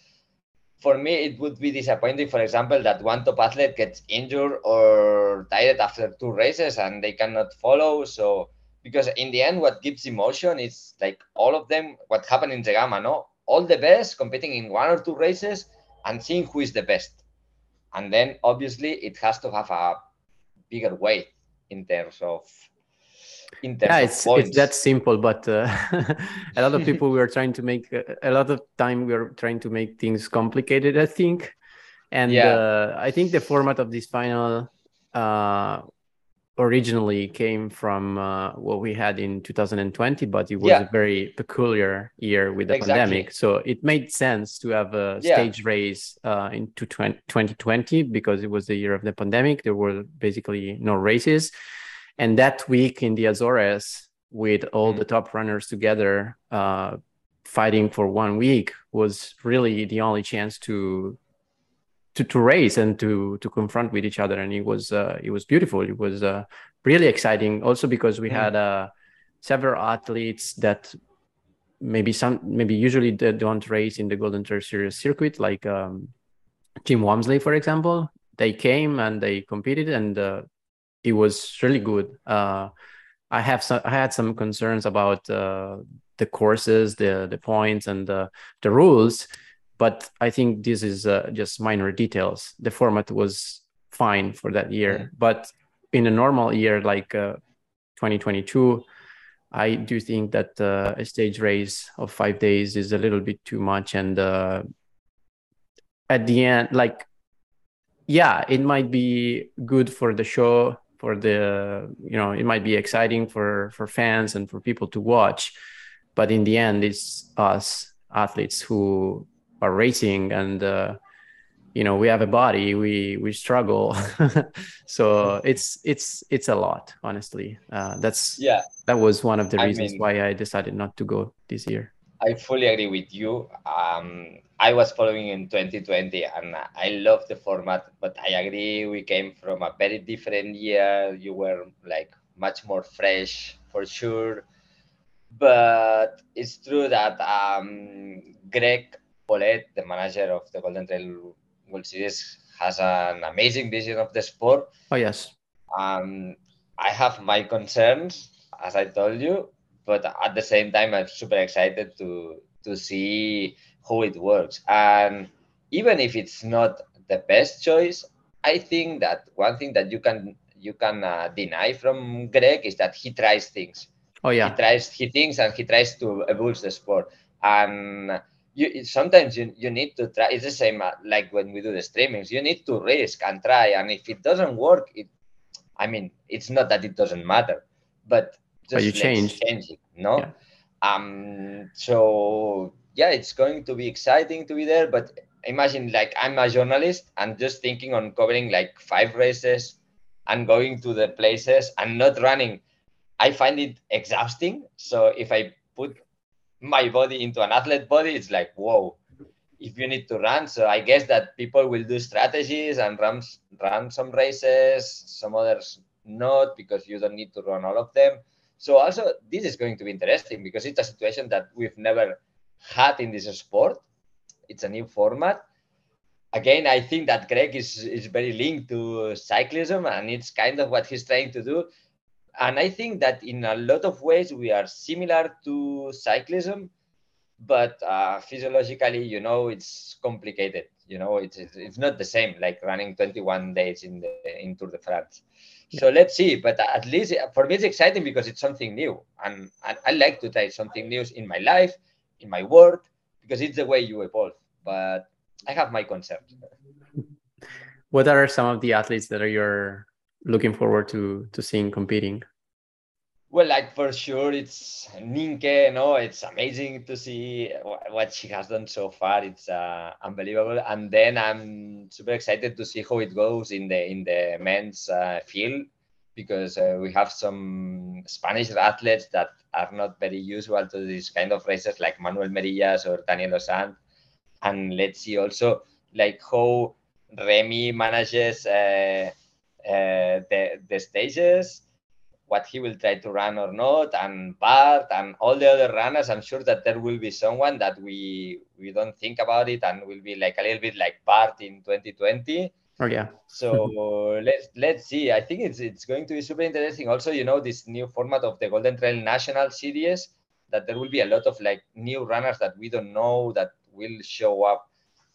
for me, it would be disappointing, for example, that one top athlete gets injured or tired after two races and they cannot follow. So, because in the end, what gives emotion is like all of them, what happened in Zegama, no? All the best competing in one or two races and seeing who is the best. And then obviously it has to have a bigger weight in terms of yeah it's, it's that simple but uh, a lot of people we are trying to make uh, a lot of time we are trying to make things complicated i think and yeah. uh, i think the format of this final uh, originally came from uh, what we had in 2020 but it was yeah. a very peculiar year with the exactly. pandemic so it made sense to have a yeah. stage race uh, into 2020 because it was the year of the pandemic there were basically no races and that week in the Azores, with all the mm. top runners together, uh, fighting for one week, was really the only chance to to, to race and to to confront with each other. And it was uh, it was beautiful. It was uh, really exciting. Also because we mm. had uh, several athletes that maybe some maybe usually they don't race in the Golden Trail Series circuit, like um, Jim Walmsley, for example. They came and they competed, and uh, it was really good. Uh, I have some, I had some concerns about uh, the courses, the the points, and the the rules, but I think this is uh, just minor details. The format was fine for that year, mm. but in a normal year like 2022, uh, I do think that uh, a stage race of five days is a little bit too much, and uh, at the end, like yeah, it might be good for the show for the you know it might be exciting for for fans and for people to watch but in the end it's us athletes who are racing and uh, you know we have a body we we struggle. So it's it's it's a lot honestly. Uh, that's yeah. that was one of the reasons I mean, why i decided not to go this year. I fully agree with you. Um, I was following in 2020 and I love the format, but I agree we came from a very different year. You were like much more fresh for sure. But it's true that um, Greg Vollet, the manager of the Golden Trail World Series, has an amazing vision of the sport. Oh, yes. Um, I have my concerns, as I told you, but at the same time, I'm super excited to to see how it works. And even if it's not the best choice, I think that one thing that you can you can uh, deny from Greg is that he tries things. Oh yeah, he tries he thinks and he tries to evolve the sport. And you sometimes you, you need to try. It's the same uh, like when we do the streamings. You need to risk and try. And if it doesn't work, it I mean it's not that it doesn't matter, but just but you change change it. No. Yeah. Um. So yeah, it's going to be exciting to be there. But imagine like I'm a journalist and just thinking on covering like five races and going to the places and not running. I find it exhausting. So if I put my body into an athlete body, it's like, whoa, if you need to run. So I guess that people will do strategies and run, run some races, some others not because you don't need to run all of them. So also this is going to be interesting because it's a situation that we've never had in this sport. It's a new format. Again, I think that Greg is, is very linked to cyclism and it's kind of what he's trying to do. And I think that in a lot of ways we are similar to cyclism, but uh, physiologically, you know, it's complicated. You know, it's, it's not the same like running 21 days in the in Tour de France. So let's see. But at least for me, it's exciting because it's something new, and, and I like to try something new in my life in my work because it's the way you evolve. But I have my concerns. What are some of the athletes that are you're looking forward to to seeing competing? Well, like for sure, it's Nienke. No, it's amazing to see what she has done so far. It's uh, unbelievable. And then I'm super excited to see how it goes in the in the men's uh, field because uh, we have some Spanish athletes that are not very usual to this kind of races, like Manuel Merillas or Daniel Dos And let's see also like how Remy manages uh, uh, the the stages what he will try to run or not, and Bart and all the other runners. I'm sure that there will be someone that we we don't think about it and will be like a little bit like Bart in 2020. Oh yeah. so let's let's see. I think it's it's going to be super interesting. Also, you know, this new format of the Golden Trail National Series, that there will be a lot of like new runners that we don't know that will show up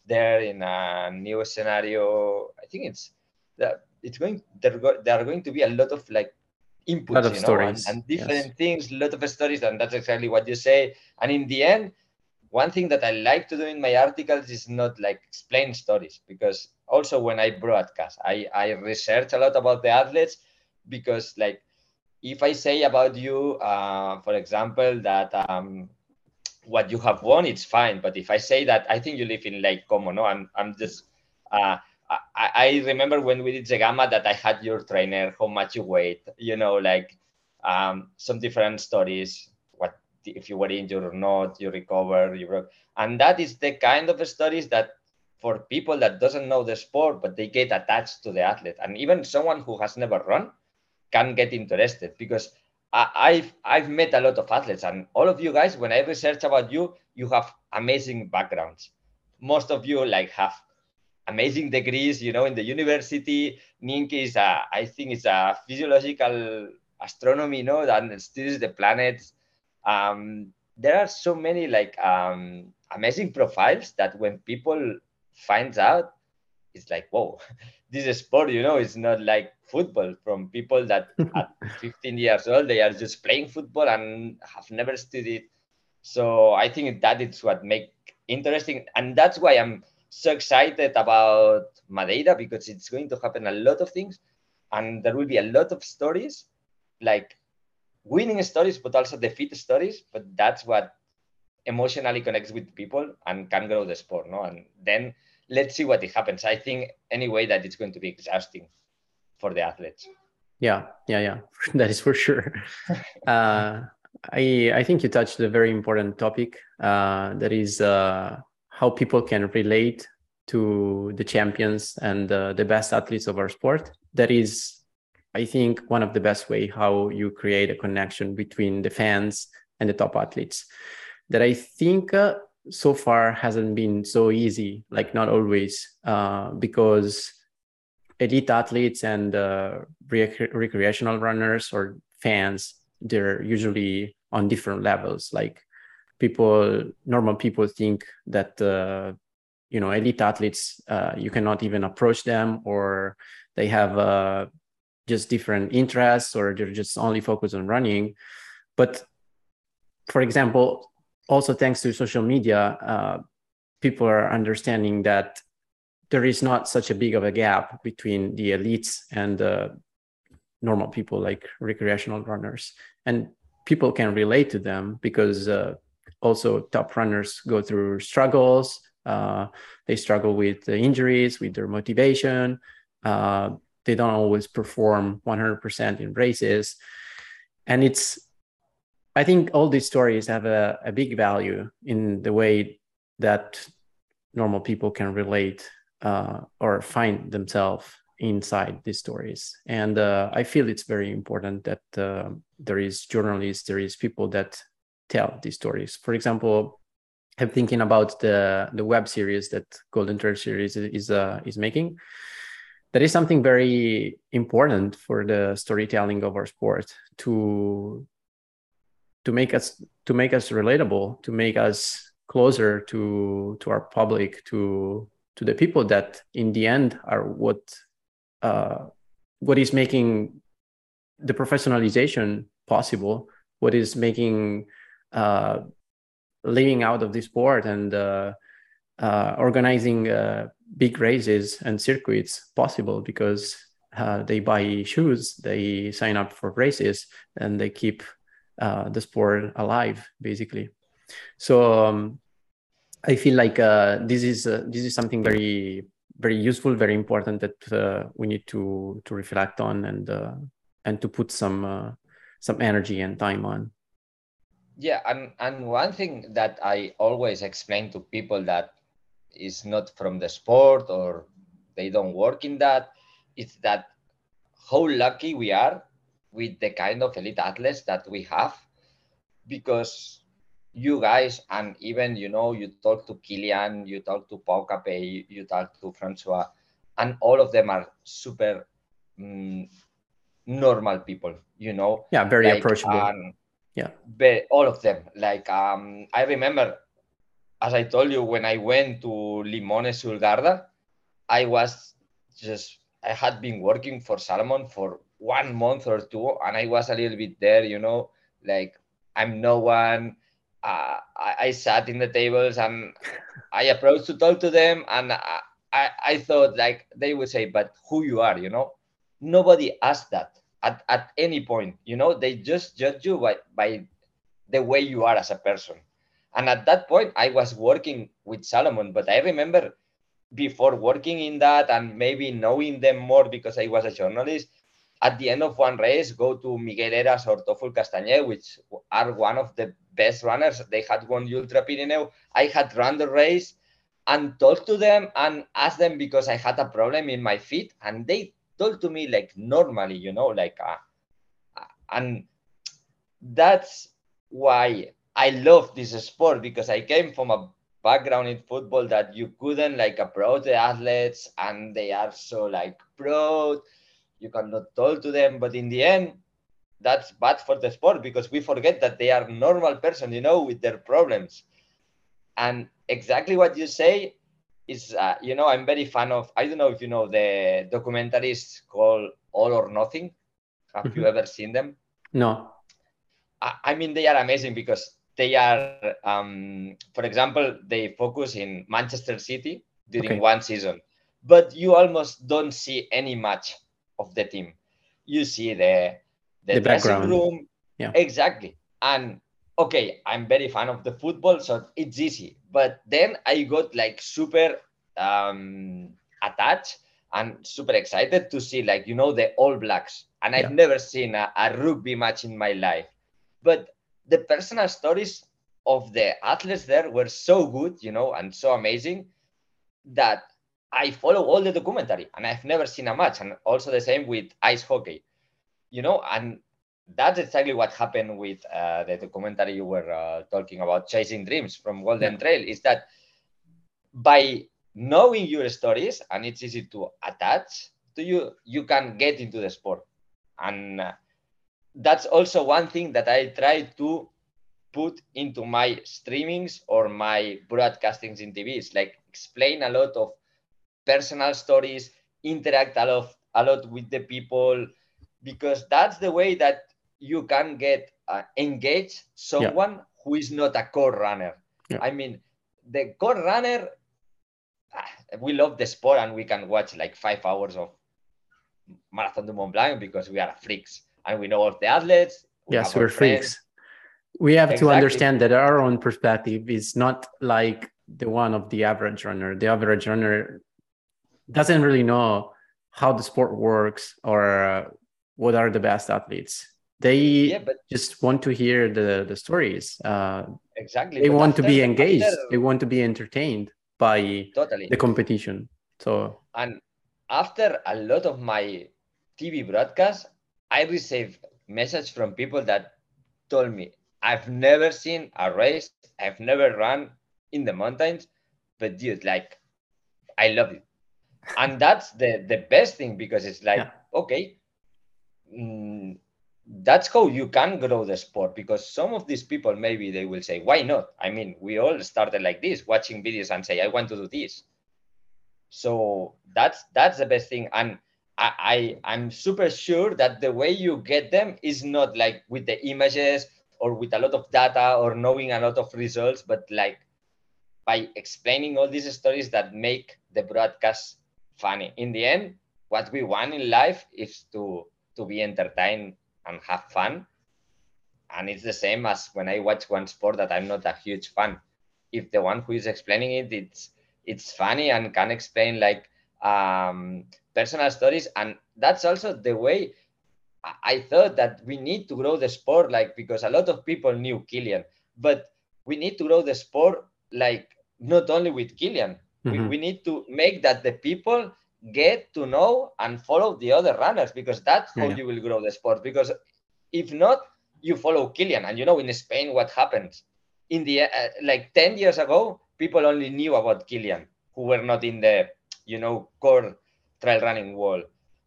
there in a new scenario. I think it's that it's going there, there are going to be a lot of like inputs, you know, and, and, different yes. things, a lot of stories, and that's exactly what you say. And in the end, one thing that I like to do in my articles is not like explain stories because also when I broadcast, I, I research a lot about the athletes because like if I say about you, uh, for example, that um, what you have won, it's fine. But if I say that I think you live in Lake Como, no, I'm I'm just uh, I, I remember when we did Zegama that I had your trainer, how much you weigh, you know, like um, some different stories, what if you were injured or not, you recover, you broke. And that is the kind of stories that for people that doesn't know the sport, but they get attached to the athlete. And even someone who has never run can get interested because I, have I've met a lot of athletes and all of you guys, when I research about you, you have amazing backgrounds. Most of you like have amazing degrees, you know, in the university. Nienke is, a, I think, it's a physiological astronomy, you know, that studies the planets. Um, there are so many like um, amazing profiles that when people finds out, it's like, whoa, this is sport, you know, it's not like football from people that at 15 years old, they are just playing football and have never studied. So I think that is what make interesting. And that's why I'm so excited about Madeira because it's going to happen a lot of things and there will be a lot of stories like winning stories but also defeat stories but that's what emotionally connects with people and can grow the sport no? And then let's see what it happens. I think anyway that it's going to be exhausting for the athletes. Yeah yeah yeah. That is for sure. Uh, i i think you touched a very important topic uh, that is uh, how people can relate to the champions and uh, the best athletes of our sport. That is, I think, one of the best way how you create a connection between the fans and the top athletes. That I think uh, so far hasn't been so easy, like not always, uh, because elite athletes and uh, rec- recreational runners or fans, they're usually on different levels. Like people normal people think that uh, you know elite athletes uh, you cannot even approach them or they have uh, just different interests or they're just only focused on running. But for example also thanks to social media uh, people are understanding that there is not such a big of a gap between the elites and normal people like recreational runners. And people can relate to them because uh, also top runners go through struggles. Uh, they struggle with the injuries with their motivation. Uh, they don't always perform 100% in races. And it's i think all these stories have a, a big value in the way that normal people can relate uh, or find themselves inside these stories. And uh, i feel it's very important that uh, there is journalists there is people that tell these stories. For example, I'm thinking about the the web series that Golden Trail series is uh, is making. That is something very important for the storytelling of our sport to to make us to make us relatable, to make us closer to to our public, to to the people that in the end are what uh, what is making the professionalization possible, what is making uh, living out of the sport and uh, uh, organizing uh, big races and circuits possible because uh, they buy shoes, they sign up for races, and they keep uh, the sport alive, basically. So um, I feel like this is this is something very very useful, very important that we need to to reflect on and and to put some some energy and time on. Yeah, and and one thing that I always explain to people that is not from the sport or they don't work in that is that how lucky we are with the kind of elite athletes that we have because you guys and even you know you talk to Kilian, you talk to Pau Capell, you talk to Francois, and all of them are super um, normal people, you know. Yeah, very like, approachable. Um, yeah, but all of them. Like um, I remember, as I told you, when I went to Limones sul Garda, I was just I had been working for Salomon for one month or two, and I was a little bit there, you know, like I'm no one. Uh, I, I, sat in the tables and I approached to talk to them, and I, I, I thought like they would say, "But who you are?" You know, nobody asked that at, at any point. You know, they just judge you by by the way you are as a person. And at that point, I was working with Salomon, but I remember before working in that and maybe knowing them more because I was a journalist, at the end of one race, go to Miguel Heras or Toffol Castanyer, which are one of the best runners. They had won Ultra Pirineu. I had run the race and talked to them and asked them because I had a problem in my feet. And they told to me like normally, you know, like, uh, and that's why I love this sport because I came from a background in football that you couldn't like approach the athletes and they are so like proud. You cannot talk to them but in the end that's bad for the sport because we forget that they are normal person you know with their problems. And exactly what you say is uh, you know i'm very fan of i don't know if you know the documentaries called all or nothing have mm-hmm. you ever seen them no I, I mean they are amazing because they are, um, for example, they focus in Manchester City during okay. one season, but you almost don't see any match of the team. You see the the, the dressing background. room, yeah, exactly. And okay, I'm very fan of the football, so it's easy. But then I got like super um, attached and super excited to see like you know the All Blacks, and I've yeah. never seen a, a rugby match in my life. But the personal stories of the athletes there were so good, you know, and so amazing that I follow all the documentary and I've never seen a match. And also the same with ice hockey, you know, and that's exactly what happened with uh, the documentary you were uh, talking about, Chasing Dreams from Golden yeah. Trail, is that by knowing your stories and it's easy to attach to you, you can get into the sport. And uh, that's also one thing that I try to put into my streamings or my broadcastings in TV. TVs, like explain a lot of personal stories, interact a lot, a lot with the people, because that's the way that you can get uh, engage someone yeah. who is not a core runner. Yeah. I mean, the core runner, ah, we love the sport and we can watch like five hours of Marathon du Mont Blanc because we are freaks and we know all the athletes. We yes, we're freaks. We have exactly. to understand that our own perspective is not like the one of the average runner. The average runner doesn't really know how the sport works or uh, what are the best athletes. They yeah, but, just want to hear the the stories. Uh, exactly. They want after, to be engaged. After, they want to be entertained by totally. the competition. So and after a lot of my TV broadcasts, I received message from people that told me, I've never seen a race, I've never run in the mountains, but dude, like, I love it. And that's the, the best thing because it's like, yeah. okay, mm, that's how you can grow the sport because some of these people maybe they will say why not? I mean we all started like this watching videos and say i want to do this. So that's that's the best thing. And I, I am super sure that the way you get them is not like with the images or with a lot of data or knowing a lot of results, but like by explaining all these stories that make the broadcast funny. In the end, what we want in life is to to be entertained and have fun and it's the same as when i watch one sport that i'm not a huge fan if the one who is explaining it it's it's funny and can explain like um, personal stories and that's also the way I thought that we need to grow the sport, like because a lot of people knew Kilian, but we need to grow the sport like not only with Kilian. Mm-hmm. We, we need to make that the people get to know and follow the other runners because that's how yeah. you will grow the sport. Because if not, you follow Kilian, and you know in Spain what happens. In the uh, like ten years ago, people only knew about Kilian, who were not in the you know core trail running world.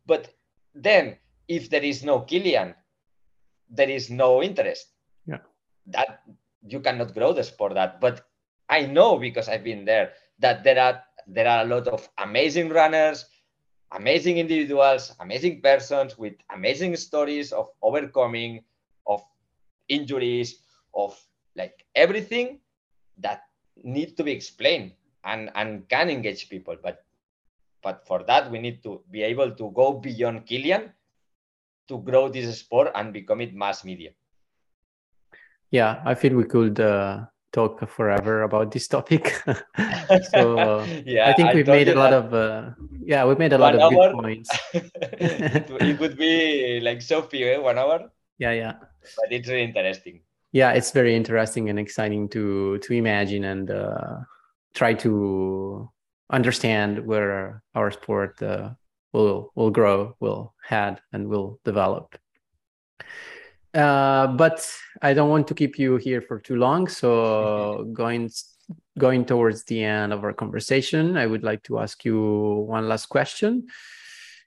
But then if there is no Kilian, there is no interest. Yeah. That you cannot grow the sport that. But I know because I've been there that there are there are a lot of amazing runners, amazing individuals, amazing persons with amazing stories of overcoming, of injuries, of like everything that need to be explained and, and can engage people. But but for that we need to be able to go beyond Kilian to grow this sport and become it mass media. Yeah, I feel we could uh, talk forever about this topic. so yeah, I think we've made a lot of uh, yeah, we've made a lot of hour, good points. it, it, would be like so few, eh? one hour. Yeah, yeah. But it's really interesting. Yeah, it's very interesting and exciting to to imagine and uh, try to understand where our sport uh, will will grow, will head, and will develop. Uh, but I don't want to keep you here for too long. So going going towards the end of our conversation, I would like to ask you one last question.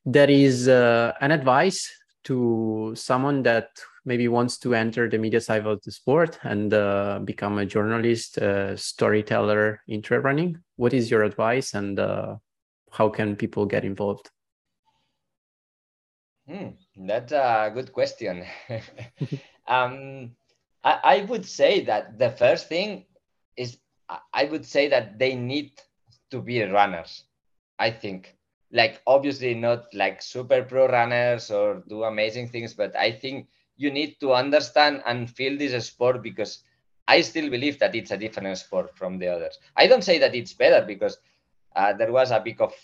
That is uh, an advice to someone that maybe wants to enter the media side of the sport and uh, become a journalist, a storyteller in trail running. What is your advice, and uh, how can people get involved? Hmm, that's a good question. um, I, I would say that the first thing is I would say that they need to be runners. I think, like obviously not like super pro runners or do amazing things, but I think you need to understand and feel this sport because I still believe that it's a different sport from the others. I don't say that it's better because uh, there was a bit of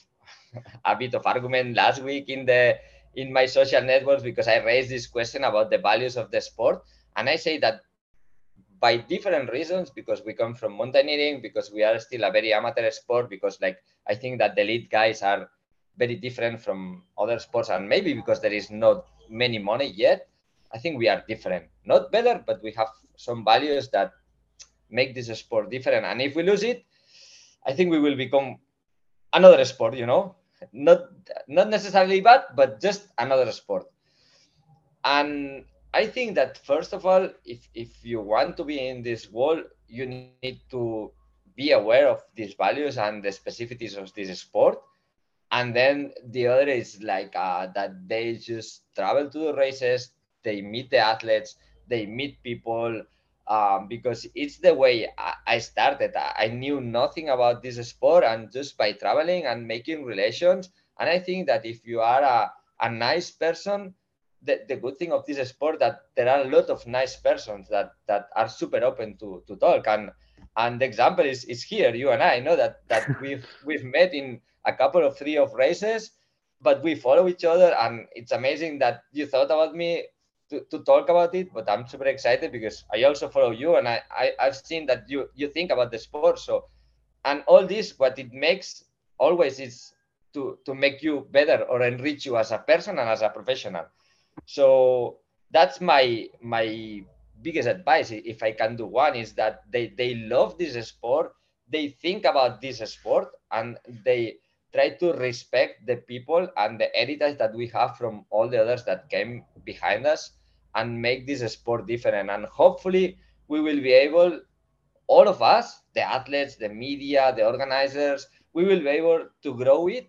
a bit of argument last week in the in my social networks because I raised this question about the values of the sport. And I say that by different reasons, because we come from mountaineering, because we are still a very amateur sport, because like I think that the elite guys are very different from other sports, and maybe because there is not many money yet, I think we are different. Not better, but we have some values that make this sport different. And if we lose it, I think we will become another sport, you know, not not necessarily bad, but just another sport. And I think that first of all, if if you want to be in this world, you need to be aware of these values and the specificities of this sport. And then the other is like uh, that they just travel to the races, they meet the athletes, they meet people, um, because it's the way I started. I knew nothing about this sport, and just by traveling and making relations. And I think that if you are a, a nice person, the, the good thing of this sport that there are a lot of nice persons that that are super open to to talk. And and the example is is here. You and I know that that we've we've met in a couple of three of races, but we follow each other, and it's amazing that you thought about me to, talk about it, but I'm super excited because I also follow you and I, I, I've seen that you, you think about the sport. So, and all this, what it makes always is to, to make you better or enrich you as a person and as a professional. So that's my, my biggest advice. If I can do one is that they, they love this sport. They think about this sport and they, try to respect the people and the heritage that we have from all the others that came behind us and make this sport different. And hopefully, we will be able, all of us, the athletes, the media, the organizers, we will be able to grow it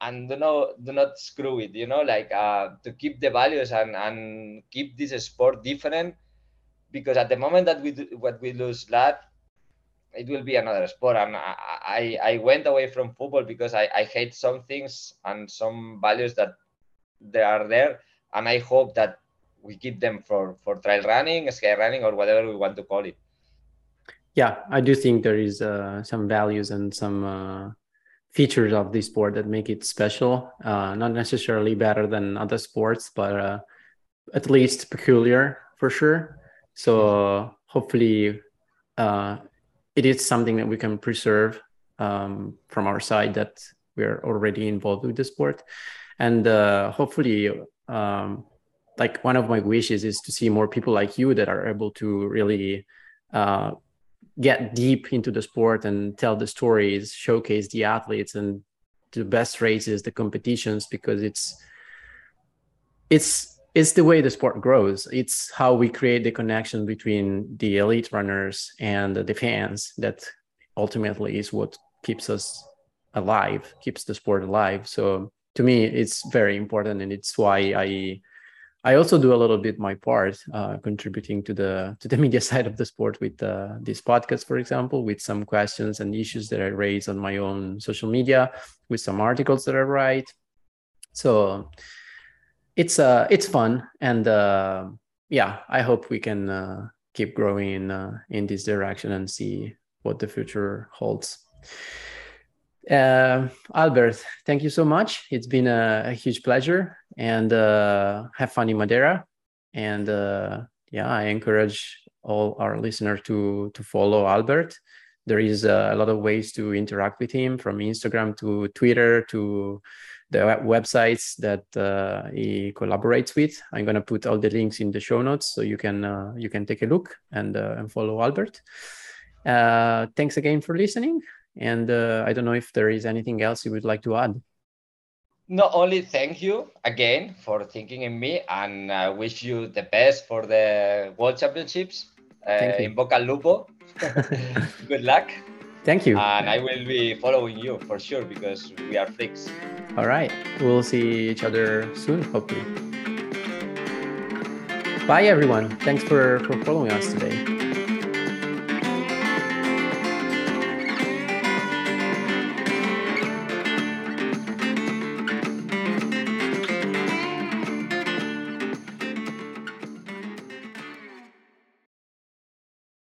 and do not do not screw it. You know, like uh, to keep the values and and keep this sport different. Because at the moment that we do, what we lose that, it will be another sport. And I, I, went away from football because I, I hate some things and some values that they are there. And I hope that we keep them for, for trail running, sky running, or whatever we want to call it. Yeah, I do think there is uh, some values and some uh, features of this sport that make it special. Uh, not necessarily better than other sports, but uh, at least peculiar for sure. So hopefully, uh, it is something that we can preserve um, from our side that we're already involved with the sport, and uh, hopefully, um, like one of my wishes is to see more people like you that are able to really uh, get deep into the sport and tell the stories, showcase the athletes and the best races, the competitions, because it's it's it's the way the sport grows. It's how we create the connection between the elite runners and the fans that ultimately is what keeps us alive, keeps the sport alive. So to me, it's very important, and it's why I I also do a little bit my part, uh, contributing to the to the media side of the sport with uh, this podcast, for example, with some questions and issues that I raise on my own social media, with some articles that I write. So it's uh it's fun, and uh, yeah, I hope we can uh, keep growing in uh, in this direction and see what the future holds. Uh, Albert, thank you so much. It's been a, a huge pleasure and uh, have fun in Madeira. And uh, yeah, I encourage all our listeners to to follow Albert. There is a lot of ways to interact with him from Instagram to Twitter to the websites that uh, he collaborates with. I'm gonna put all the links in the show notes so you can uh, you can take a look and uh, and follow Albert. Uh, thanks again for listening. And uh, I don't know if there is anything else you would like to add. Not only thank you again for thinking in me and I wish you the best for the World Championships uh, in Boca Lupo. Good luck. Thank you. And I will be following you for sure because we are freaks. All right. We'll see each other soon, hopefully. Bye, everyone. Thanks for, for following us today.